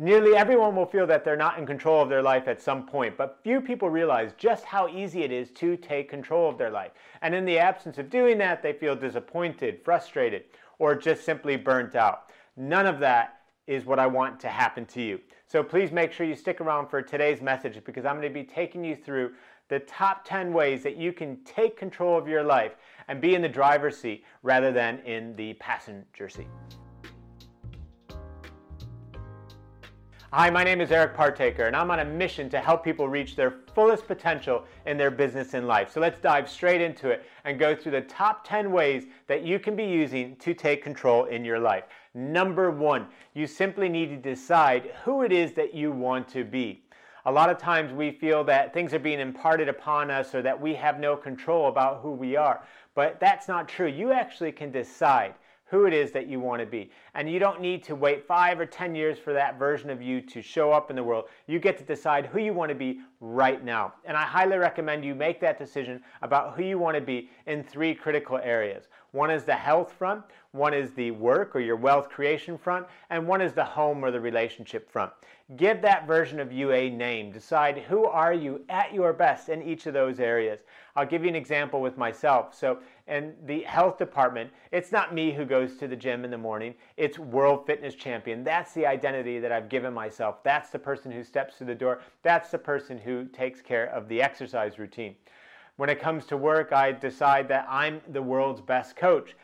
Nearly everyone will feel that they're not in control of their life at some point, but few people realize just how easy it is to take control of their life. And in the absence of doing that, they feel disappointed, frustrated, or just simply burnt out. None of that is what I want to happen to you. So please make sure you stick around for today's message because I'm going to be taking you through the top 10 ways that you can take control of your life and be in the driver's seat rather than in the passenger seat. Hi, my name is Eric Partaker, and I'm on a mission to help people reach their fullest potential in their business and life. So let's dive straight into it and go through the top 10 ways that you can be using to take control in your life. Number one, you simply need to decide who it is that you want to be. A lot of times we feel that things are being imparted upon us or that we have no control about who we are. But that's not true. You actually can decide who it is that you want to be. And you don't need to wait five or 10 years for that version of you to show up in the world. You get to decide who you want to be right now. And I highly recommend you make that decision about who you want to be in three critical areas. One is the health front, one is the work or your wealth creation front, and one is the home or the relationship front. Give that version of you a name. Decide who are you at your best in each of those areas. I'll give you an example with myself. So in the health department, it's not me who goes to the gym in the morning. It's world fitness champion. That's the identity that I've given myself. That's the person who steps through the door. That's the person who takes care of the exercise routine. When it comes to work, I decide that I'm the world's best coach.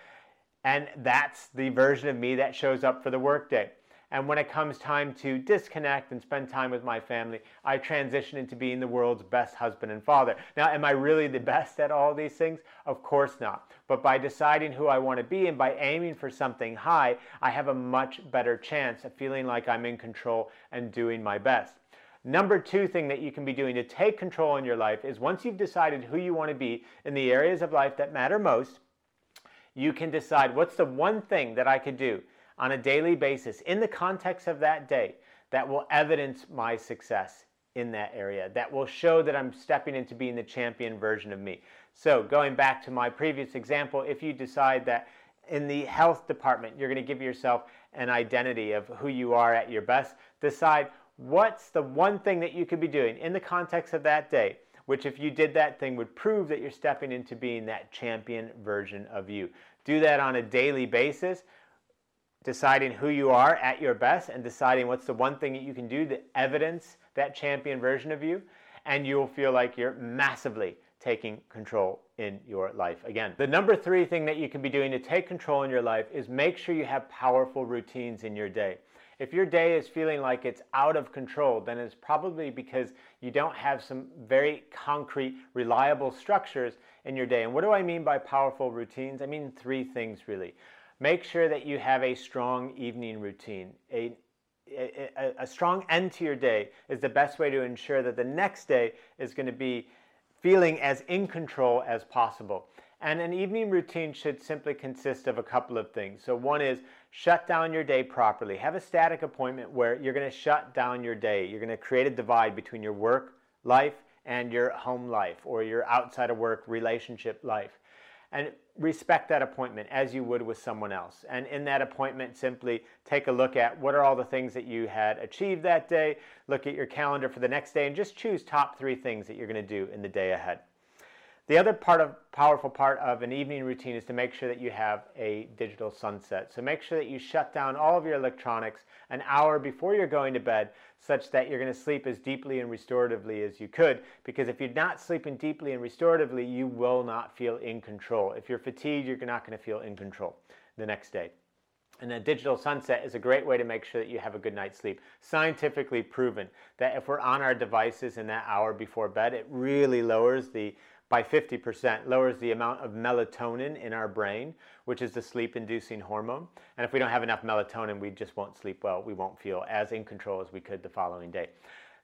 And that's the version of me that shows up for the workday. And when it comes time to disconnect and spend time with my family, I transition into being the world's best husband and father. Now, am I really the best at all these things? Of course not. But by deciding who I want to be and by aiming for something high, I have a much better chance of feeling like I'm in control and doing my best. Number two thing that you can be doing to take control in your life is once you've decided who you want to be in the areas of life that matter most, you can decide what's the one thing that I could do on a daily basis in the context of that day that will evidence my success in that area, that will show that I'm stepping into being the champion version of me. So, going back to my previous example, if you decide that in the health department you're going to give yourself an identity of who you are at your best, decide what's the one thing that you could be doing in the context of that day, which, if you did that thing, would prove that you're stepping into being that champion version of you. Do that on a daily basis deciding who you are at your best and deciding what's the one thing that you can do to evidence that champion version of you, and you'll feel like you're massively taking control in your life again. The number three thing that you can be doing to take control in your life is make sure you have powerful routines in your day. If your day is feeling like it's out of control, then it's probably because you don't have some very concrete, reliable structures in your day. And what do I mean by powerful routines? I mean three things really. Make sure that you have a strong evening routine. A, a, a, strong end to your day is the best way to ensure that the next day is going to be feeling as in control as possible. And an evening routine should simply consist of a couple of things. So, one is shut down your day properly. Have a static appointment where you're going to shut down your day. You're going to create a divide between your work life and your home life or your outside of work relationship life and respect that appointment as you would with someone else. And in that appointment, simply take a look at what are all the things that you had achieved that day, look at your calendar for the next day, and just choose top three things that you're going to do in the day ahead. The other part of powerful part of an evening routine is to make sure that you have a digital sunset. So make sure that you shut down all of your electronics an hour before you're going to bed such that you're going to sleep as deeply and restoratively as you could because if you're not sleeping deeply and restoratively, you will not feel in control. If you're fatigued, you're not going to feel in control the next day. And a digital sunset is a great way to make sure that you have a good night's sleep. Scientifically proven that if we're on our devices in that hour before bed, it really lowers the by 50%, lowers the amount of melatonin in our brain, which is the sleep inducing hormone. And if we don't have enough melatonin, we just won't sleep well. We won't feel as in control as we could the following day.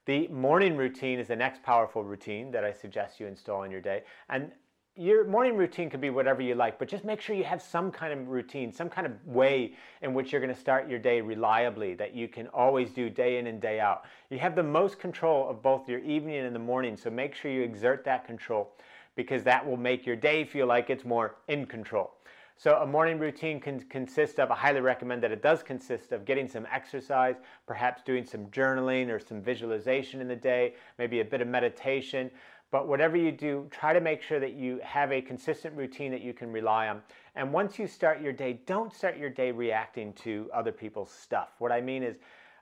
The morning routine is the next powerful routine that I suggest you install in your day. And your morning routine could be whatever you like, but just make sure you have some kind of routine, some kind of way in which you're going to start your day reliably that you can always do day in and day out. You have the most control of both your evening and the morning, so make sure you exert that control because that will make your day feel like it's more in control. So, a morning routine can consist of, I highly recommend that it does consist of getting some exercise, perhaps doing some journaling or some visualization in the day, maybe a bit of meditation. But whatever you do, try to make sure that you have a consistent routine that you can rely on. And once you start your day, don't start your day reacting to other people's stuff. What I mean is,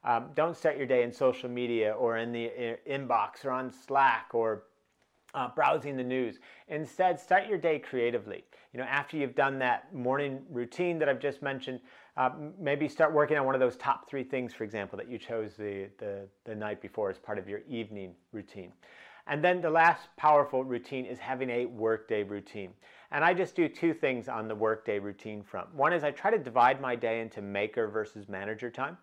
um, don't start your day in social media or in the inbox or on Slack or uh, browsing the news. Instead, start your day creatively. You know, after you've done that morning routine that I've just mentioned, uh, maybe start working on one of those top three things, for example, that you chose the, the, the night before as part of your evening routine. And then the last powerful routine is having a workday routine. And I just do two things on the workday routine front. One is I try to divide my day into maker versus manager time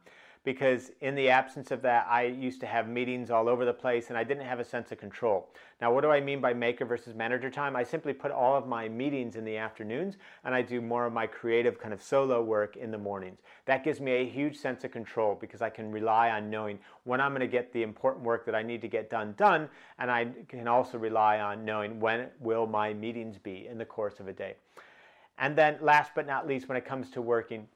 because in the absence of that, I used to have meetings all over the place and I didn't have a sense of control. Now, what do I mean by maker versus manager time? I simply put all of my meetings in the afternoons and I do more of my creative kind of solo work in the mornings. That gives me a huge sense of control because I can rely on knowing when I'm going to get the important work that I need to get done done and I can also rely on knowing when will my meetings be in the course of a day. And then last but not least, when it comes to working,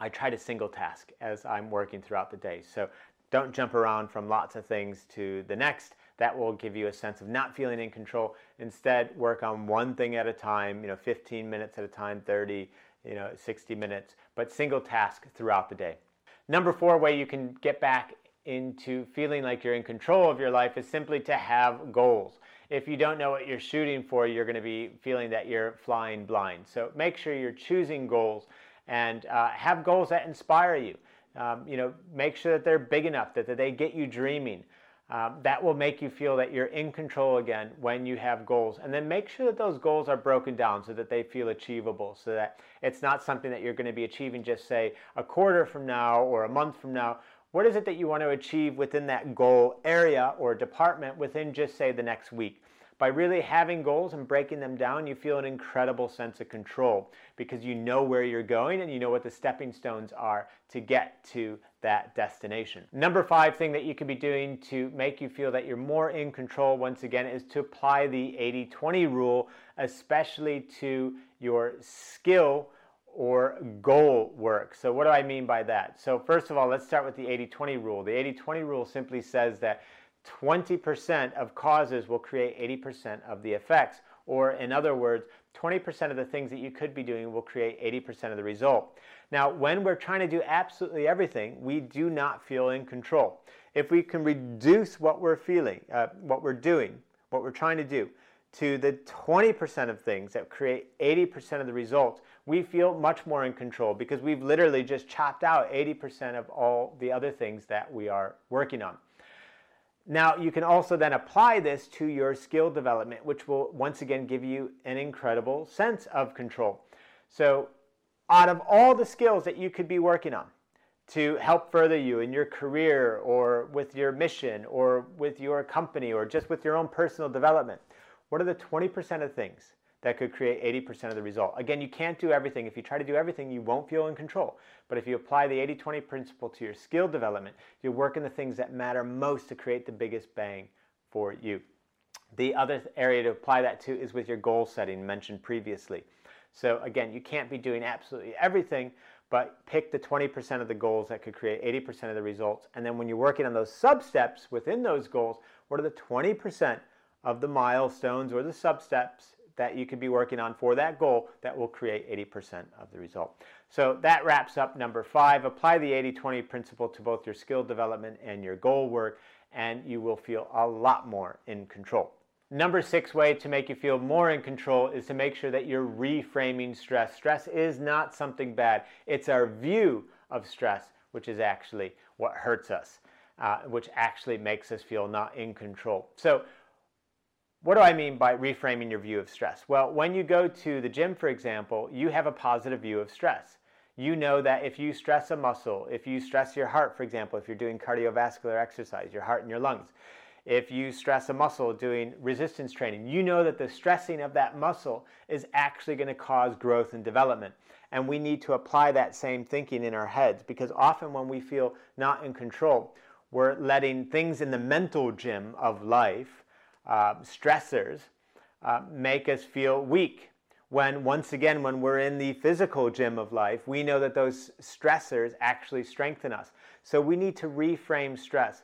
I try to single task as I'm working throughout the day. So don't jump around from lots of things to the next. That will give you a sense of not feeling in control. Instead, work on one thing at a time, you know, 15 minutes at a time, 30, you know, 60 minutes, but single task throughout the day. Number four way you can get back into feeling like you're in control of your life is simply to have goals. If you don't know what you're shooting for, you're going to be feeling that you're flying blind. So make sure you're choosing goals and uh, have goals that inspire you. Um, you know, make sure that they're big enough that, that they get you dreaming. Um, that will make you feel that you're in control again when you have goals. And then make sure that those goals are broken down so that they feel achievable, so that it's not something that you're going to be achieving just, say, a quarter from now or a month from now. What is it that you want to achieve within that goal area or department within just, say, the next week? By really having goals and breaking them down, you feel an incredible sense of control because you know where you're going and you know what the stepping stones are to get to that destination. Number five thing that you could be doing to make you feel that you're more in control, once again, is to apply the 80 20 rule, especially to your skill or goal work. So, what do I mean by that? So, first of all, let's start with the 80 20 rule. The 80 20 rule simply says that 20% of causes will create 80% of the effects. Or, in other words, 20% of the things that you could be doing will create 80% of the result. Now, when we're trying to do absolutely everything, we do not feel in control. If we can reduce what we're feeling, uh, what we're doing, what we're trying to do, to the 20% of things that create 80% of the results, we feel much more in control because we've literally just chopped out 80% of all the other things that we are working on. Now, you can also then apply this to your skill development, which will once again give you an incredible sense of control. So, out of all the skills that you could be working on to help further you in your career or with your mission or with your company or just with your own personal development, what are the 20% of things that could create 80% of the result. Again, you can't do everything. If you try to do everything, you won't feel in control. But if you apply the 80 20 principle to your skill development, you work in the things that matter most to create the biggest bang for you. The other area to apply that to is with your goal setting mentioned previously. So, again, you can't be doing absolutely everything, but pick the 20% of the goals that could create 80% of the results. And then when you're working on those sub steps within those goals, what are the 20% of the milestones or the sub steps that you could be working on for that goal that will create 80% of the result. So that wraps up number five. Apply the 80 20 principle to both your skill development and your goal work, and you will feel a lot more in control. Number six way to make you feel more in control is to make sure that you're reframing stress. Stress is not something bad, it's our view of stress, which is actually what hurts us, uh, which actually makes us feel not in control. So, what do I mean by reframing your view of stress? Well, when you go to the gym, for example, you have a positive view of stress. You know that if you stress a muscle, if you stress your heart, for example, if you're doing cardiovascular exercise, your heart and your lungs, if you stress a muscle doing resistance training, you know that the stressing of that muscle is actually going to cause growth and development. And we need to apply that same thinking in our heads because often when we feel not in control, we're letting things in the mental gym of life uh, stressors uh, make us feel weak. when, once again, when we're in the physical gym of life, we know that those stressors actually strengthen us. So we need to reframe stress.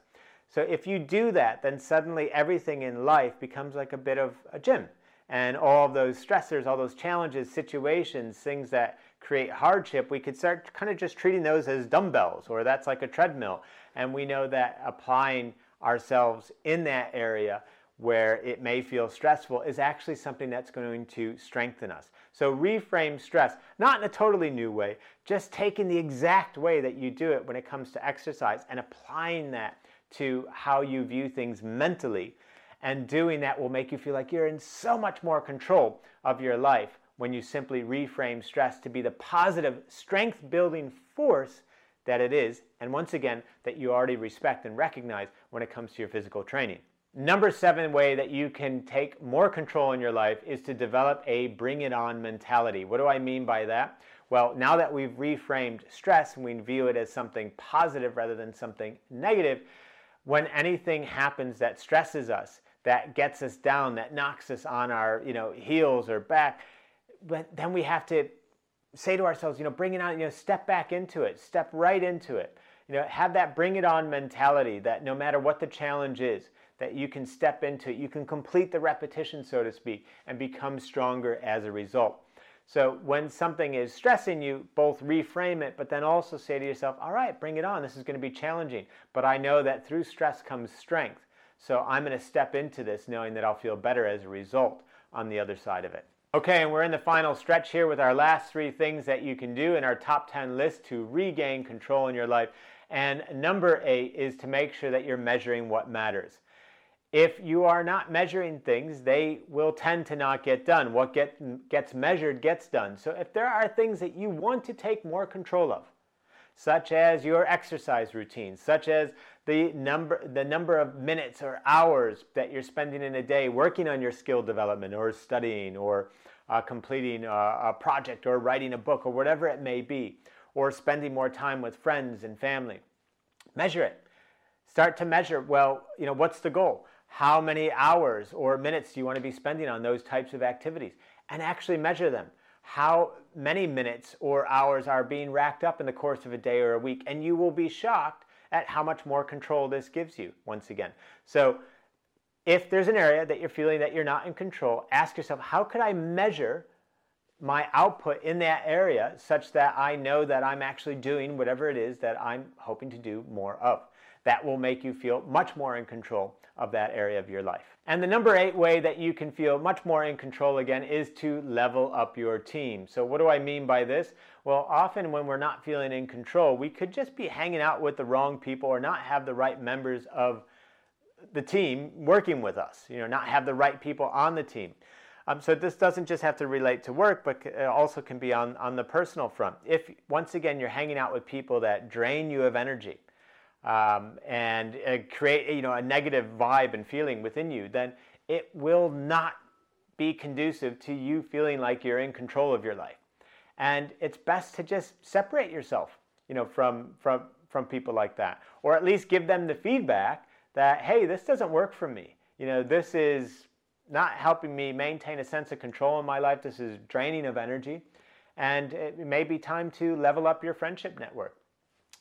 So if you do that, then suddenly everything in life becomes like a bit of a gym. And all those stressors, all those challenges, situations, things that create hardship, we could start kind of just treating those as dumbbells or that's like a treadmill. And we know that applying ourselves in that area where it may feel stressful is actually something that's going to strengthen us. So reframe stress, not in a totally new way, just taking the exact way that you do it when it comes to exercise and applying that to how you view things mentally. And doing that will make you feel like you're in so much more control of your life when you simply reframe stress to be the positive strength building force that it is, and once again, that you already respect and recognize when it comes to your physical training. Number seven way that you can take more control in your life is to develop a bring it on mentality. What do I mean by that? Well, now that we've reframed stress and we view it as something positive rather than something negative, when anything happens that stresses us, that gets us down, that knocks us on our you know heels or back, but then we have to say to ourselves, you know, bring it on, you know, step back into it, step right into it. You know, have that bring it on mentality that no matter what the challenge is, that you can step into you can complete the repetition, so to speak, and become stronger as a result. So when something is stressing you, both reframe it, but then also say to yourself, all right, bring it on. This is going to be challenging. But I know that through stress comes strength. So I'm going to step into this knowing that I'll feel better as a result on the other side of it. Okay, and we're in the final stretch here with our last three things that you can do in our top 10 list to regain control in your life. And number eight is to make sure that you're measuring what matters. If you are not measuring things, they will tend to not get done. What get, gets measured gets done. So if there are things that you want to take more control of, such as your exercise routine, such as the number, the number of minutes or hours that you're spending in a day working on your skill development or studying or uh, completing a, a project or writing a book or whatever it may be, or spending more time with friends and family. Measure it. Start to measure, well, you know, what's the goal? How many hours or minutes do you want to be spending on those types of activities? And actually measure them. How many minutes or hours are being racked up in the course of a day or a week? And you will be shocked at how much more control this gives you once again. So if there's an area that you're feeling that you're not in control, ask yourself, how could I measure my output in that area such that I know that I'm actually doing whatever it is that I'm hoping to do more of? That will make you feel much more in control of that area of your life. And the number eight way that you can feel much more in control again is to level up your team. So, what do I mean by this? Well, often when we're not feeling in control, we could just be hanging out with the wrong people or not have the right members of the team working with us, you know, not have the right people on the team. Um, so this doesn't just have to relate to work, but it also can be on, on the personal front. If, once again, you're hanging out with people that drain you of energy um, and uh, create you know, a negative vibe and feeling within you, then it will not be conducive to you feeling like you're in control of your life. And it's best to just separate yourself you know, from, from, from people like that, or at least give them the feedback that, hey, this doesn't work for me. You know, this is not helping me maintain a sense of control in my life. This is draining of energy. And it may be time to level up your friendship network.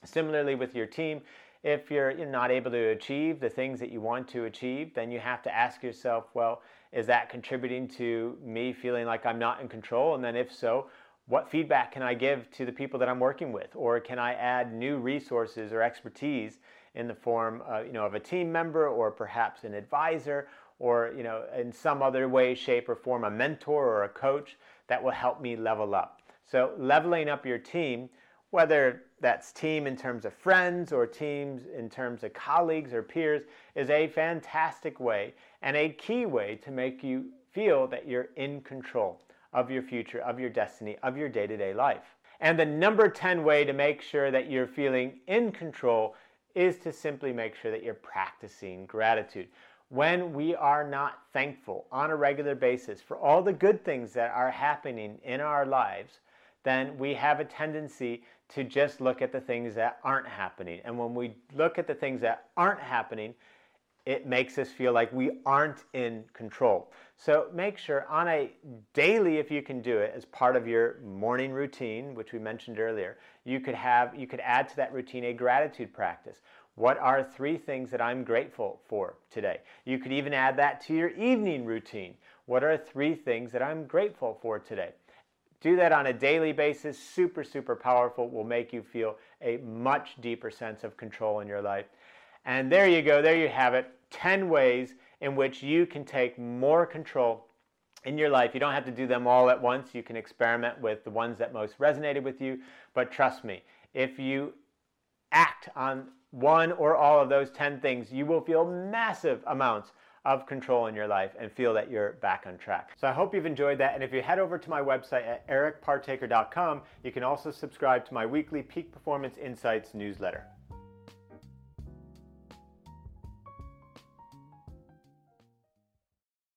Similarly, with your team, if you're, not able to achieve the things that you want to achieve, then you have to ask yourself, well, is that contributing to me feeling like I'm not in control? And then, if so, what feedback can I give to the people that I'm working with? Or can I add new resources or expertise in the form uh, you know, of a team member or perhaps an advisor or you know, in some other way, shape, or form, a mentor or a coach that will help me level up. So, leveling up your team, whether that's team in terms of friends or teams in terms of colleagues or peers, is a fantastic way and a key way to make you feel that you're in control of your future, of your destiny, of your day to day life. And the number 10 way to make sure that you're feeling in control is to simply make sure that you're practicing gratitude. When we are not thankful on a regular basis for all the good things that are happening in our lives, then we have a tendency to just look at the things that aren't happening. And when we look at the things that aren't happening, it makes us feel like we aren't in control. So make sure on a daily, if you can do it as part of your morning routine, which we mentioned earlier, you could have you could add to that routine a gratitude practice. What are three things that I'm grateful for today? You could even add that to your evening routine. What are three things that I'm grateful for today? Do that on a daily basis, super, super powerful, will make you feel a much deeper sense of control in your life. And there you go, there you have it 10 ways in which you can take more control in your life. You don't have to do them all at once. You can experiment with the ones that most resonated with you. But trust me, if you act on one or all of those 10 things, you will feel massive amounts of control in your life and feel that you're back on track. So I hope you've enjoyed that. And if you head over to my website at ericpartaker.com, you can also subscribe to my weekly Peak Performance Insights newsletter.